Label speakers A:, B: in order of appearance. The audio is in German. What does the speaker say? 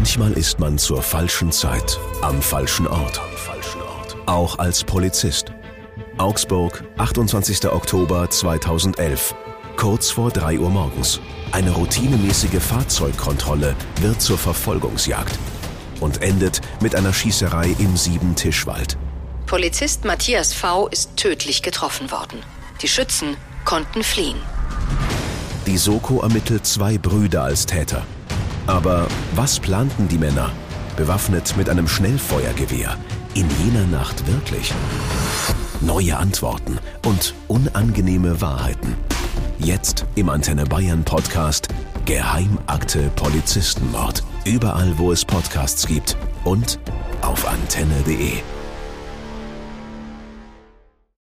A: Manchmal ist man zur falschen Zeit am falschen Ort. Auch als Polizist. Augsburg, 28. Oktober 2011. Kurz vor 3 Uhr morgens. Eine routinemäßige Fahrzeugkontrolle wird zur Verfolgungsjagd und endet mit einer Schießerei im Siebentischwald.
B: Polizist Matthias V. ist tödlich getroffen worden. Die Schützen konnten fliehen.
A: Die Soko ermittelt zwei Brüder als Täter. Aber was planten die Männer, bewaffnet mit einem Schnellfeuergewehr, in jener Nacht wirklich? Neue Antworten und unangenehme Wahrheiten. Jetzt im Antenne Bayern Podcast Geheimakte Polizistenmord. Überall, wo es Podcasts gibt und auf antenne.de.